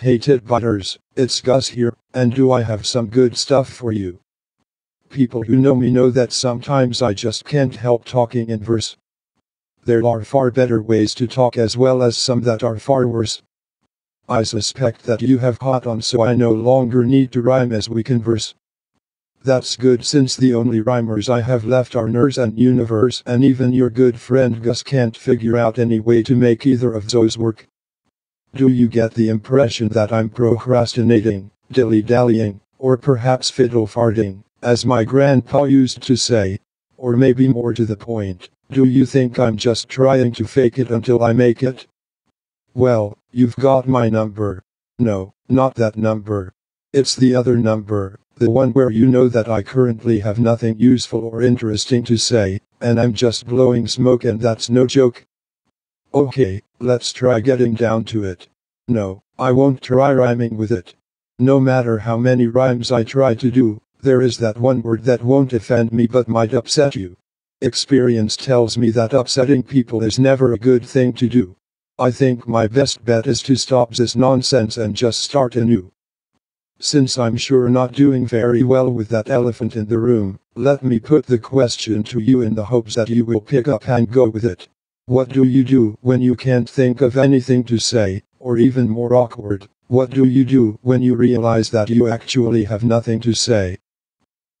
Hey Titbutters, it's Gus here, and do I have some good stuff for you? People who know me know that sometimes I just can't help talking in verse. There are far better ways to talk as well as some that are far worse. I suspect that you have caught on so I no longer need to rhyme as we converse. That's good since the only rhymers I have left are Nurse and Universe and even your good friend Gus can't figure out any way to make either of those work. Do you get the impression that I'm procrastinating, dilly-dallying, or perhaps fiddle farting, as my grandpa used to say? Or maybe more to the point, do you think I'm just trying to fake it until I make it? Well, you've got my number. No, not that number. It's the other number, the one where you know that I currently have nothing useful or interesting to say, and I'm just blowing smoke and that's no joke. Okay, let's try getting down to it. No, I won't try rhyming with it. No matter how many rhymes I try to do, there is that one word that won't offend me but might upset you. Experience tells me that upsetting people is never a good thing to do. I think my best bet is to stop this nonsense and just start anew. Since I'm sure not doing very well with that elephant in the room, let me put the question to you in the hopes that you will pick up and go with it. What do you do when you can't think of anything to say, or even more awkward, what do you do when you realize that you actually have nothing to say?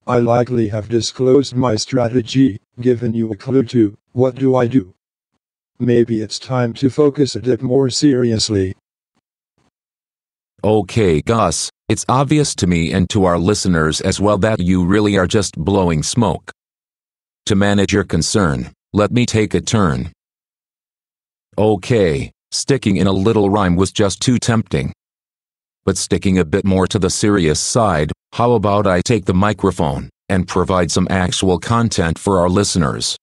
I likely have disclosed my strategy, given you a clue to, what do I do? Maybe it's time to focus a bit more seriously. Okay, Gus, it's obvious to me and to our listeners as well that you really are just blowing smoke. To manage your concern, let me take a turn. Okay, sticking in a little rhyme was just too tempting. But sticking a bit more to the serious side, how about I take the microphone and provide some actual content for our listeners?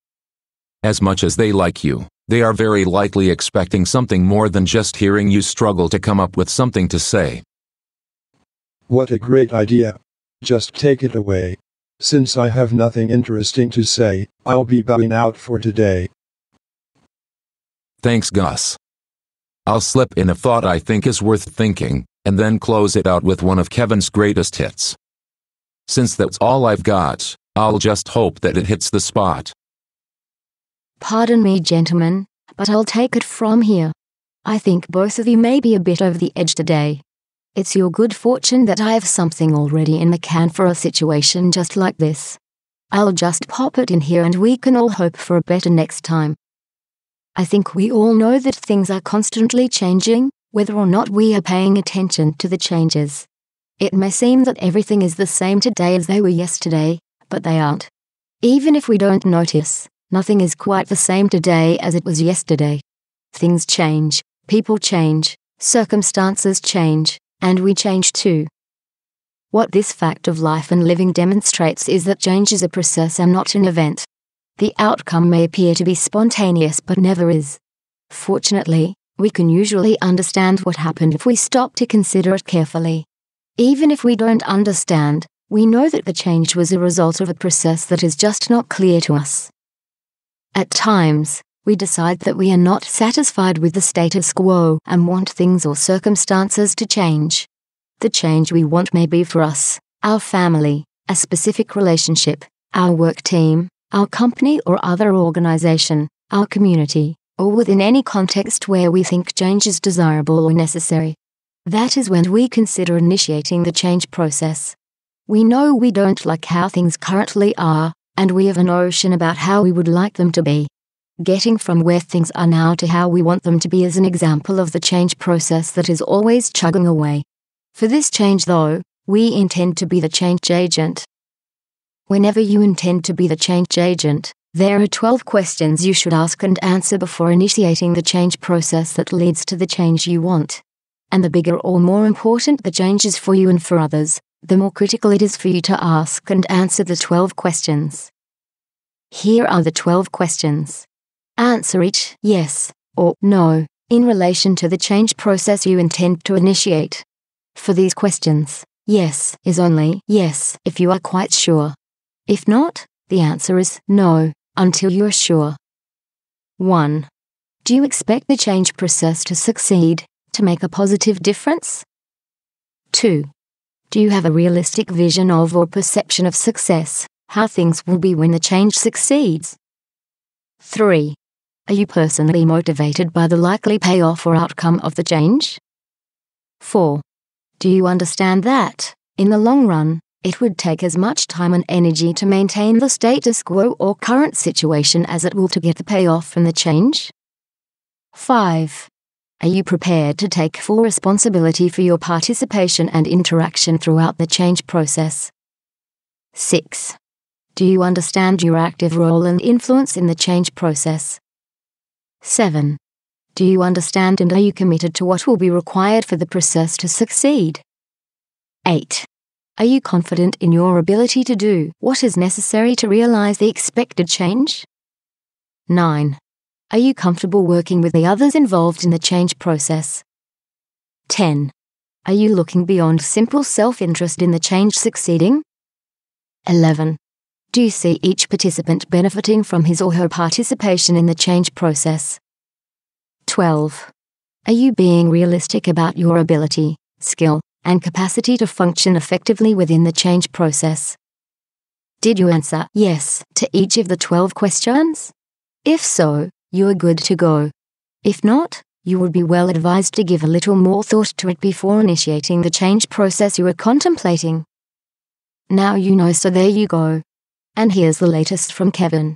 As much as they like you, they are very likely expecting something more than just hearing you struggle to come up with something to say. What a great idea. Just take it away. Since I have nothing interesting to say, I'll be bowing out for today. Thanks, Gus. I'll slip in a thought I think is worth thinking, and then close it out with one of Kevin's greatest hits. Since that's all I've got, I'll just hope that it hits the spot. Pardon me, gentlemen, but I'll take it from here. I think both of you may be a bit over the edge today. It's your good fortune that I have something already in the can for a situation just like this. I'll just pop it in here and we can all hope for a better next time. I think we all know that things are constantly changing, whether or not we are paying attention to the changes. It may seem that everything is the same today as they were yesterday, but they aren't. Even if we don't notice, nothing is quite the same today as it was yesterday. Things change, people change, circumstances change, and we change too. What this fact of life and living demonstrates is that change is a process and not an event. The outcome may appear to be spontaneous but never is. Fortunately, we can usually understand what happened if we stop to consider it carefully. Even if we don't understand, we know that the change was a result of a process that is just not clear to us. At times, we decide that we are not satisfied with the status quo and want things or circumstances to change. The change we want may be for us, our family, a specific relationship, our work team, our company or other organization, our community, or within any context where we think change is desirable or necessary. That is when we consider initiating the change process. We know we don't like how things currently are, and we have a notion about how we would like them to be. Getting from where things are now to how we want them to be is an example of the change process that is always chugging away. For this change, though, we intend to be the change agent. Whenever you intend to be the change agent, there are 12 questions you should ask and answer before initiating the change process that leads to the change you want. And the bigger or more important the change is for you and for others, the more critical it is for you to ask and answer the 12 questions. Here are the 12 questions. Answer each yes or no in relation to the change process you intend to initiate. For these questions, yes is only yes if you are quite sure. If not, the answer is no until you are sure. 1. Do you expect the change process to succeed, to make a positive difference? 2. Do you have a realistic vision of or perception of success, how things will be when the change succeeds? 3. Are you personally motivated by the likely payoff or outcome of the change? 4. Do you understand that, in the long run, it would take as much time and energy to maintain the status quo or current situation as it will to get the payoff from the change? 5. Are you prepared to take full responsibility for your participation and interaction throughout the change process? 6. Do you understand your active role and influence in the change process? 7. Do you understand and are you committed to what will be required for the process to succeed? 8. Are you confident in your ability to do what is necessary to realize the expected change? 9. Are you comfortable working with the others involved in the change process? 10. Are you looking beyond simple self interest in the change succeeding? 11. Do you see each participant benefiting from his or her participation in the change process? 12. Are you being realistic about your ability, skill, and capacity to function effectively within the change process. Did you answer yes to each of the 12 questions? If so, you are good to go. If not, you would be well advised to give a little more thought to it before initiating the change process you are contemplating. Now you know, so there you go. And here's the latest from Kevin.